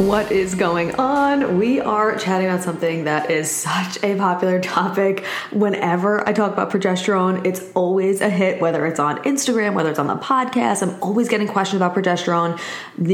What is going on? We are chatting about something that is such a popular topic. Whenever I talk about progesterone, it's always a hit, whether it's on Instagram, whether it's on the podcast. I'm always getting questions about progesterone,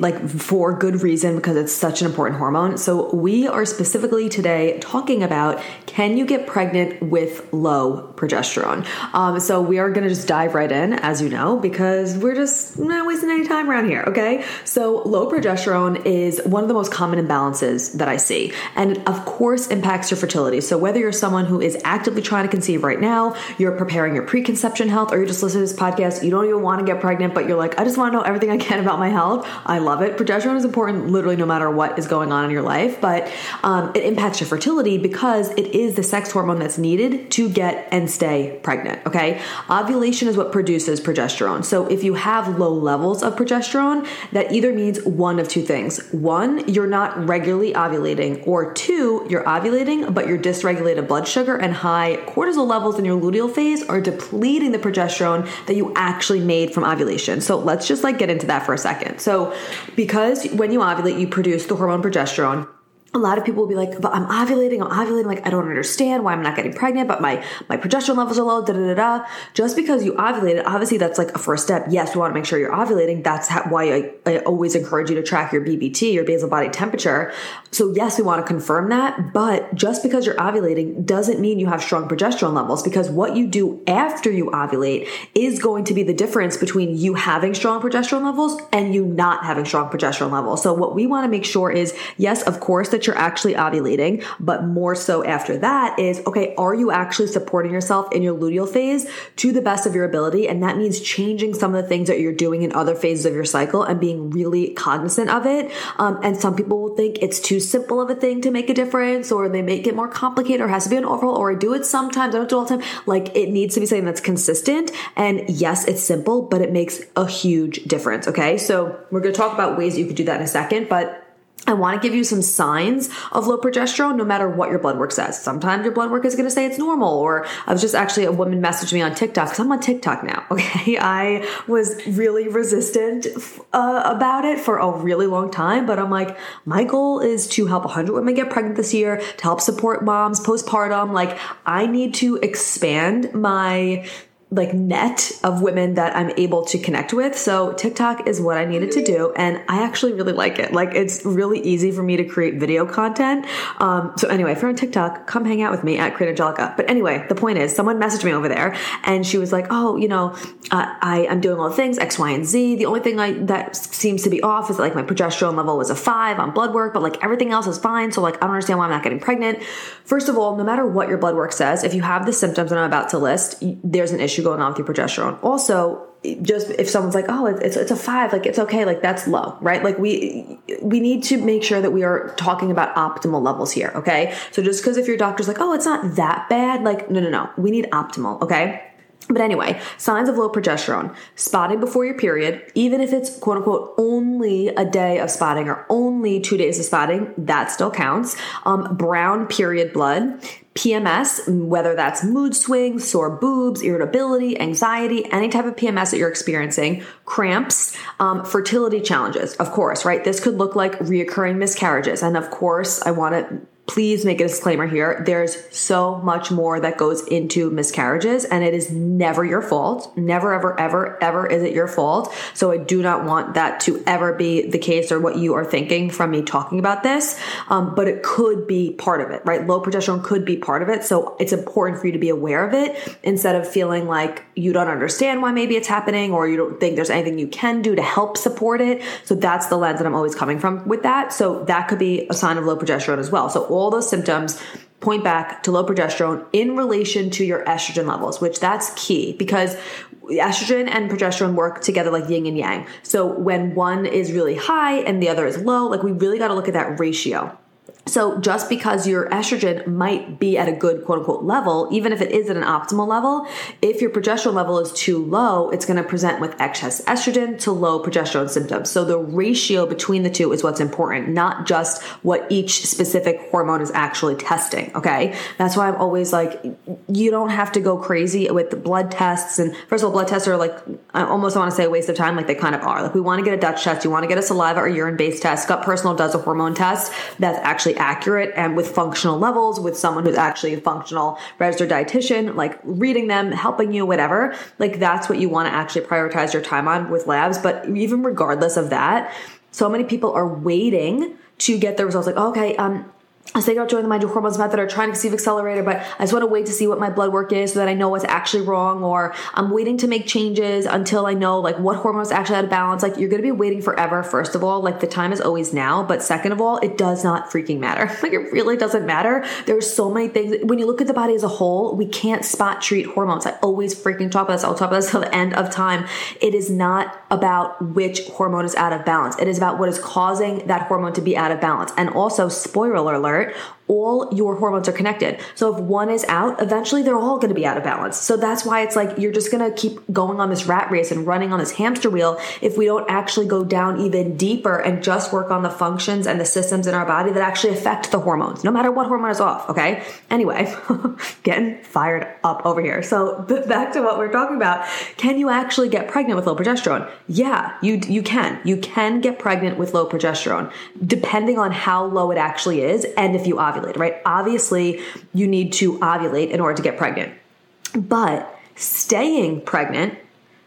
like for good reason, because it's such an important hormone. So, we are specifically today talking about can you get pregnant with low progesterone? Um, so, we are going to just dive right in, as you know, because we're just not wasting any time around here, okay? So, low progesterone is one of the most common imbalances that I see. And of course, impacts your fertility. So whether you're someone who is actively trying to conceive right now, you're preparing your preconception health, or you're just listening to this podcast, you don't even want to get pregnant, but you're like, I just want to know everything I can about my health. I love it. Progesterone is important literally no matter what is going on in your life, but um, it impacts your fertility because it is the sex hormone that's needed to get and stay pregnant. Okay. Ovulation is what produces progesterone. So if you have low levels of progesterone, that either means one of two things. One, you're not regularly ovulating, or two, you're ovulating, but your dysregulated blood sugar and high cortisol levels in your luteal phase are depleting the progesterone that you actually made from ovulation. So let's just like get into that for a second. So, because when you ovulate, you produce the hormone progesterone a lot of people will be like, but I'm ovulating, I'm ovulating, like I don't understand why I'm not getting pregnant, but my my progesterone levels are low, da da da da. Just because you ovulated, obviously that's like a first step. Yes, we want to make sure you're ovulating. That's how, why I, I always encourage you to track your BBT, your basal body temperature. So yes, we want to confirm that, but just because you're ovulating doesn't mean you have strong progesterone levels because what you do after you ovulate is going to be the difference between you having strong progesterone levels and you not having strong progesterone levels. So what we want to make sure is, yes, of course, that you're actually ovulating, but more so after that is okay, are you actually supporting yourself in your luteal phase to the best of your ability? And that means changing some of the things that you're doing in other phases of your cycle and being really cognizant of it. Um, and some people will think it's too simple of a thing to make a difference, or they make it more complicated, or has to be an overhaul, or I do it sometimes, I don't do it all the time. Like it needs to be something that's consistent. And yes, it's simple, but it makes a huge difference. Okay. So we're going to talk about ways you could do that in a second, but I want to give you some signs of low progesterone no matter what your blood work says. Sometimes your blood work is going to say it's normal, or I was just actually a woman messaged me on TikTok because I'm on TikTok now. Okay. I was really resistant uh, about it for a really long time, but I'm like, my goal is to help 100 women get pregnant this year, to help support moms postpartum. Like, I need to expand my like net of women that I'm able to connect with. So TikTok is what I needed to do. And I actually really like it. Like it's really easy for me to create video content. Um, so anyway, if you're on TikTok, come hang out with me at Corinne Angelica. But anyway, the point is someone messaged me over there and she was like, Oh, you know, uh, I, I'm doing all the things X, Y, and Z. The only thing I, that seems to be off is that like my progesterone level was a five on blood work, but like everything else is fine. So like, I don't understand why I'm not getting pregnant. First of all, no matter what your blood work says, if you have the symptoms that I'm about to list, there's an issue issue going on with your progesterone. Also, just if someone's like, oh, it's it's a five, like it's okay, like that's low, right? Like we we need to make sure that we are talking about optimal levels here, okay? So just because if your doctor's like, oh, it's not that bad, like no, no, no, we need optimal, okay? But anyway, signs of low progesterone, spotting before your period, even if it's quote unquote only a day of spotting or only two days of spotting, that still counts. Um, brown period blood, PMS, whether that's mood swings, sore boobs, irritability, anxiety, any type of PMS that you're experiencing, cramps, um, fertility challenges, of course, right? This could look like reoccurring miscarriages. And of course, I want to please make a disclaimer here. There's so much more that goes into miscarriages, and it is never your fault. Never, ever, ever, ever is it your fault. So I do not want that to ever be the case or what you are thinking from me talking about this. Um, but it could be part of it, right? Low progesterone could be part of it. So it's important for you to be aware of it instead of feeling like you don't understand why maybe it's happening or you don't think there's anything you can do to help support it. So that's the lens that I'm always coming from with that. So that could be a sign of low progesterone as well. So all those symptoms point back to low progesterone in relation to your estrogen levels, which that's key because estrogen and progesterone work together like yin and yang. So when one is really high and the other is low, like we really got to look at that ratio. So just because your estrogen might be at a good quote unquote level, even if it is at an optimal level, if your progesterone level is too low, it's going to present with excess estrogen to low progesterone symptoms. So the ratio between the two is what's important, not just what each specific hormone is actually testing. Okay. That's why I'm always like, you don't have to go crazy with blood tests. And first of all, blood tests are like, I almost want to say a waste of time. Like they kind of are. Like we want to get a Dutch test. You want to get a saliva or urine based test. Gut Personal does a hormone test that's actually accurate and with functional levels with someone who's actually a functional registered dietitian, like reading them, helping you, whatever. Like that's what you want to actually prioritize your time on with labs. But even regardless of that, so many people are waiting to get the results like, okay, um, I say I'll join the Mind Your Hormones method or trying to conceive accelerator, but I just want to wait to see what my blood work is so that I know what's actually wrong, or I'm waiting to make changes until I know like what hormones actually out of balance. Like you're gonna be waiting forever, first of all. Like the time is always now, but second of all, it does not freaking matter. Like it really doesn't matter. There's so many things when you look at the body as a whole, we can't spot treat hormones. I always freaking talk about this, I'll talk about this till the end of time. It is not about which hormone is out of balance. It is about what is causing that hormone to be out of balance. And also, spoiler alert, alert, all your hormones are connected. So if one is out, eventually they're all going to be out of balance. So that's why it's like you're just going to keep going on this rat race and running on this hamster wheel if we don't actually go down even deeper and just work on the functions and the systems in our body that actually affect the hormones, no matter what hormone is off. Okay. Anyway, getting fired up over here. So back to what we're talking about. Can you actually get pregnant with low progesterone? Yeah, you, you can. You can get pregnant with low progesterone depending on how low it actually is and if you ovulate ovulate, right? Obviously, you need to ovulate in order to get pregnant. But staying pregnant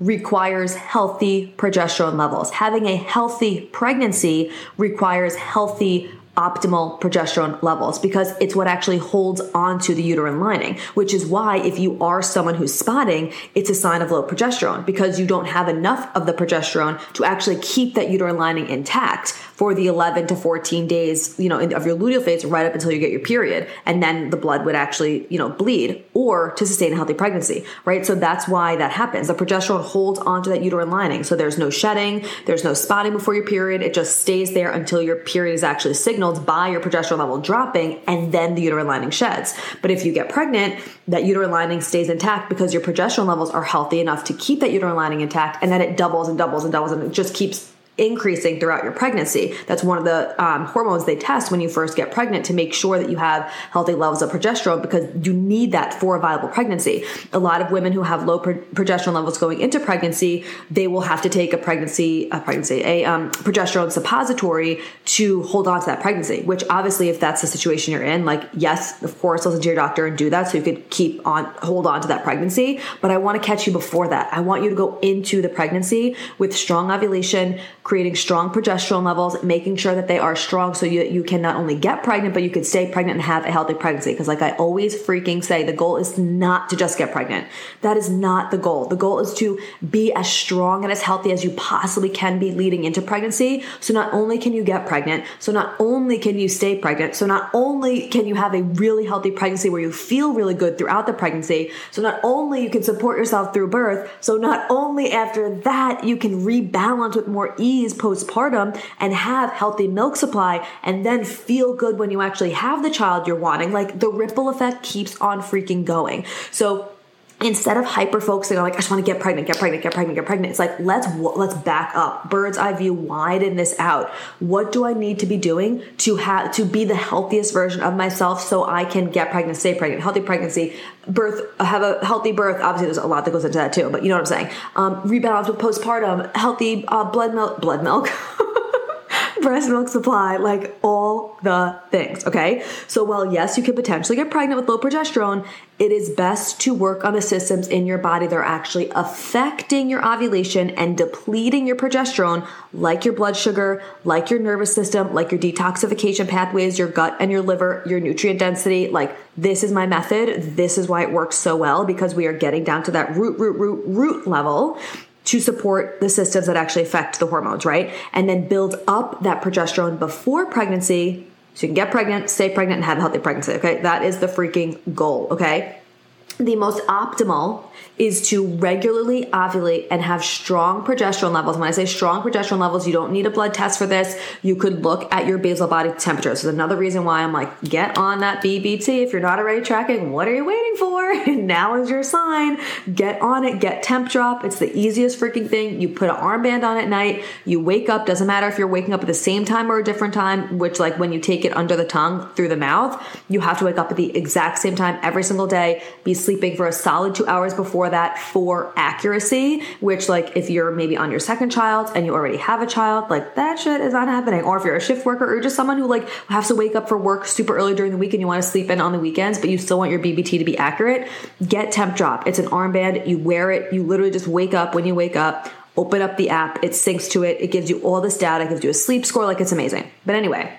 requires healthy progesterone levels. Having a healthy pregnancy requires healthy optimal progesterone levels because it's what actually holds onto the uterine lining, which is why if you are someone who's spotting, it's a sign of low progesterone because you don't have enough of the progesterone to actually keep that uterine lining intact for the 11 to 14 days, you know, of your luteal phase right up until you get your period. And then the blood would actually, you know, bleed or to sustain a healthy pregnancy, right? So that's why that happens. The progesterone holds onto that uterine lining. So there's no shedding, there's no spotting before your period. It just stays there until your period is actually signaled by your progesterone level dropping and then the uterine lining sheds. But if you get pregnant, that uterine lining stays intact because your progesterone levels are healthy enough to keep that uterine lining intact and then it doubles and doubles and doubles and it just keeps increasing throughout your pregnancy. That's one of the um, hormones they test when you first get pregnant to make sure that you have healthy levels of progesterone because you need that for a viable pregnancy. A lot of women who have low pro- progesterone levels going into pregnancy, they will have to take a pregnancy, a pregnancy, a um, progesterone suppository to hold on to that pregnancy. Which obviously, if that's the situation you're in, like yes, of course, listen to your doctor and do that so you could keep on hold on to that pregnancy. But I want to catch you before that. I want you to go into the pregnancy with strong ovulation creating strong progesterone levels, making sure that they are strong so you, you can not only get pregnant, but you can stay pregnant and have a healthy pregnancy. Because, like I always freaking say, the goal is not to just get pregnant. That is not the goal. The goal is to be as strong and as healthy as you possibly can be leading into pregnancy. So, not only can you get pregnant, so not only can you stay pregnant, so not only can you have a really healthy pregnancy where you feel really good throughout the pregnancy, so not only you can support yourself through birth, so not only after that you can rebalance with more ease postpartum and have healthy milk supply and then feel good when you actually have the child you're wanting. Like the ripple effect keeps on freaking going. So instead of hyper focusing on like I just want to get pregnant, get pregnant, get pregnant, get pregnant, it's like let's let's back up, bird's eye view, widen this out. What do I need to be doing to have to be the healthiest version of myself so I can get pregnant, stay pregnant, healthy pregnancy, birth, have a healthy birth. Obviously, there's a lot that goes into that too, but you know what I'm saying. Um, rebalance with postpartum, healthy uh, blood milk, blood milk. breast milk supply, like all the things, okay? So while yes, you could potentially get pregnant with low progesterone, it is best to work on the systems in your body that are actually affecting your ovulation and depleting your progesterone, like your blood sugar, like your nervous system, like your detoxification pathways, your gut and your liver, your nutrient density. Like, this is my method. This is why it works so well because we are getting down to that root, root, root, root level to support the systems that actually affect the hormones, right? And then build up that progesterone before pregnancy So you can get pregnant, stay pregnant, and have a healthy pregnancy. Okay. That is the freaking goal. Okay. The most optimal is to regularly ovulate and have strong progesterone levels. When I say strong progesterone levels, you don't need a blood test for this. You could look at your basal body temperature. So another reason why I'm like, get on that BBT. If you're not already tracking, what are you waiting for? now is your sign. Get on it, get Tempdrop. It's the easiest freaking thing. You put an armband on at night, you wake up, doesn't matter if you're waking up at the same time or a different time, which like when you take it under the tongue through the mouth, you have to wake up at the exact same time every single day, be sleeping for a solid two hours before that for accuracy, which like if you're maybe on your second child and you already have a child, like that shit is not happening. Or if you're a shift worker or just someone who like has to wake up for work super early during the week and you want to sleep in on the weekends, but you still want your BBT to be accurate, get Tempdrop. It's an armband. You wear it. You literally just wake up when you wake up open up the app, it syncs to it, it gives you all this data, it gives you a sleep score, like it's amazing. But anyway,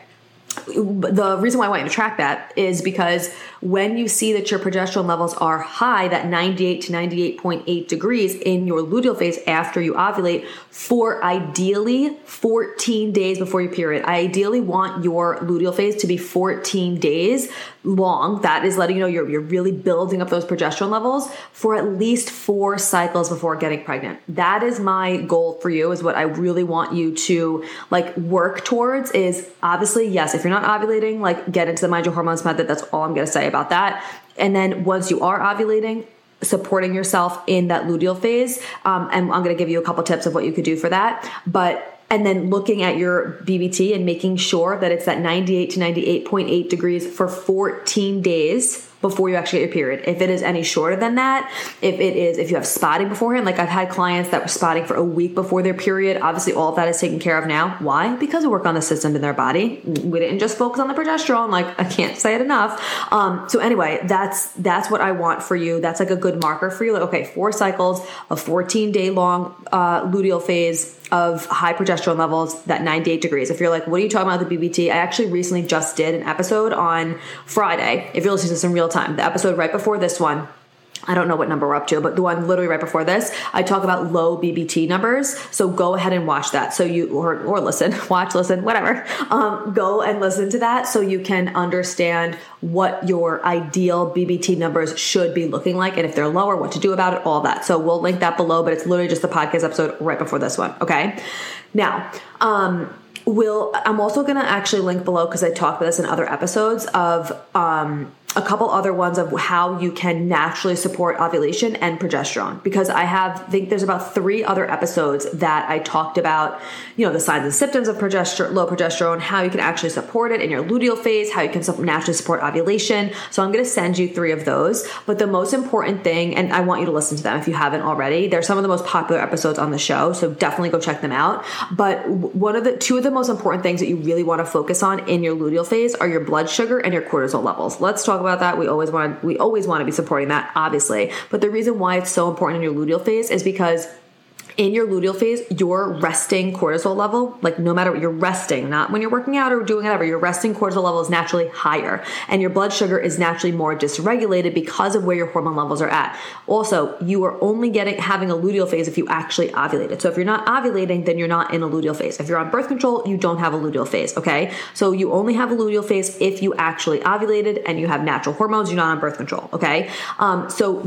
the reason why I want you to track that is because when you see that your progesterone levels are high, that 98 to 98.8 degrees in your luteal phase after you ovulate, for ideally 14 days before your period. I ideally want your luteal phase to be 14 days long. That is letting you know you're, you're really building up those progesterone levels for at least four cycles before getting pregnant. That is my goal for you, is what I really want you to like work towards is obviously, yes, if you're not ovulating, like get into the Mind Your Hormones method. That's all I'm going to say about that. And then once you are ovulating, supporting yourself in that luteal phase. Um, and I'm going to give you a couple tips of what you could do for that. But and then looking at your BBT and making sure that it's at 98 to 98.8 degrees for 14 days before you actually get your period. If it is any shorter than that, if it is, if you have spotting beforehand, like I've had clients that were spotting for a week before their period, obviously all of that is taken care of now. Why? Because we work on the system in their body. We didn't just focus on the progesterone. Like I can't say it enough. Um, so anyway, that's, that's what I want for you. That's like a good marker for you. Like, okay, four cycles, a 14 day long, uh, luteal phase, of high progesterone levels that 98 degrees. If you're like, what are you talking about the BBT? I actually recently just did an episode on Friday. If you're listening to in real the episode right before this one I don't know what number we're up to, but the one literally right before this, I talk about low BBT numbers. So go ahead and watch that. So you, or, or listen, watch, listen, whatever. Um, go and listen to that so you can understand what your ideal BBT numbers should be looking like. And if they're lower, what to do about it, all that. So we'll link that below, but it's literally just the podcast episode right before this one. Okay. Now, um, will I'm also going to actually link below because I talked about this in other episodes of, um, a couple other ones of how you can naturally support ovulation and progesterone because I have think there's about three other episodes that I talked about, you know, the signs and symptoms of progesterone, low progesterone, how you can actually support it in your luteal phase, how you can naturally support ovulation. So I'm going to send you three of those. But the most important thing, and I want you to listen to them if you haven't already, they're some of the most popular episodes on the show. So definitely go check them out. But one of the two of the most important things that you really want to focus on in your luteal phase are your blood sugar and your cortisol levels. Let's talk about that. We always want we always want to be supporting that, obviously. But the reason why it's so important in your luteal phase is because in your luteal phase, your resting cortisol level, like no matter what you're resting, not when you're working out or doing whatever, your resting cortisol level is naturally higher and your blood sugar is naturally more dysregulated because of where your hormone levels are at. Also, you are only getting having a luteal phase if you actually ovulated. So if you're not ovulating, then you're not in a luteal phase. If you're on birth control, you don't have a luteal phase, okay? So you only have a luteal phase if you actually ovulated and you have natural hormones, you're not on birth control, okay? Um, so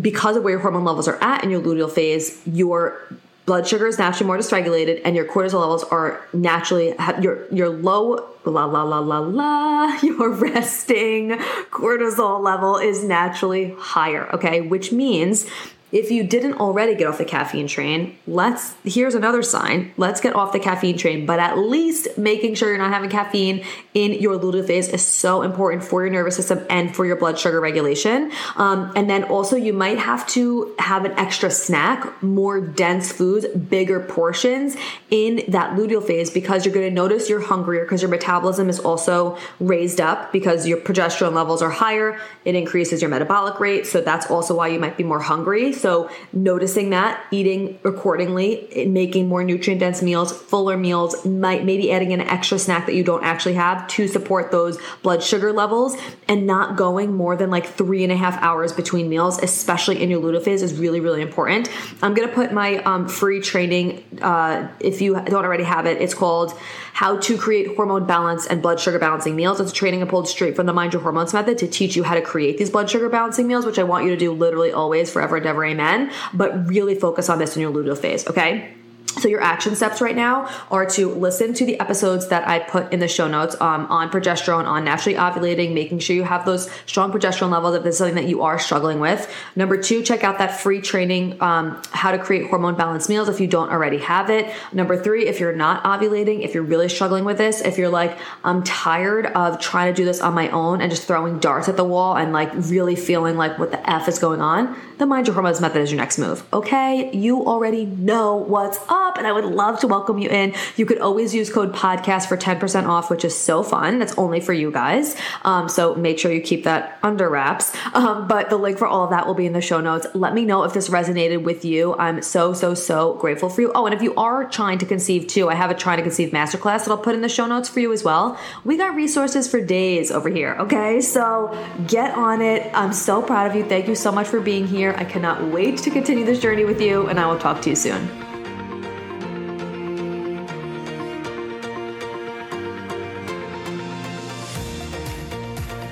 because of where your hormone levels are at in your luteal phase, your blood sugar is naturally more dysregulated and your cortisol levels are naturally your your low la la la la la your resting cortisol level is naturally higher okay? Which means if you didn't already get off the caffeine train, let's here's another sign. Let's get off the caffeine train, but at least making sure you're not having caffeine in your luteal phase is so important for your nervous system and for your blood sugar regulation. Um, and then also you might have to have an extra snack, more dense foods, bigger portions in that luteal phase because you're going to notice you're hungrier because your metabolism is also raised up because your progesterone levels are higher. It increases your metabolic rate, so that's also why you might be more hungry So, noticing that, eating accordingly, making more nutrient dense meals, fuller meals, might maybe adding an extra snack that you don't actually have to support those blood sugar levels, and not going more than like three and a half hours between meals, especially in your luteal phase, is really, really important. I'm gonna put my um, free training, uh, if you don't already have it, it's called How to Create Hormone Balance and Blood Sugar Balancing Meals. It's a training I pulled straight from the Mind Your Hormones method to teach you how to create these blood sugar balancing meals, which I want you to do literally always, forever and ever. But really focus on this in your luteal phase, okay? So your action steps right now are to listen to the episodes that I put in the show notes um, on progesterone, on naturally ovulating, making sure you have those strong progesterone levels if this is something that you are struggling with. Number two, check out that free training, um, how to create hormone balanced meals if you don't already have it. Number three, if you're not ovulating, if you're really struggling with this, if you're like, I'm tired of trying to do this on my own and just throwing darts at the wall and like really feeling like what the F is going on, the Mind Your Hormones method is your next move. Okay, you already know what's up, and I would love to welcome you in. You could always use code podcast for 10% off, which is so fun. That's only for you guys. Um, so make sure you keep that under wraps. Um, but the link for all of that will be in the show notes. Let me know if this resonated with you. I'm so, so, so grateful for you. Oh, and if you are trying to conceive too, I have a trying to conceive masterclass that I'll put in the show notes for you as well. We got resources for days over here. Okay, so get on it. I'm so proud of you. Thank you so much for being here here. I cannot wait to continue this journey with you, and I will talk to you soon.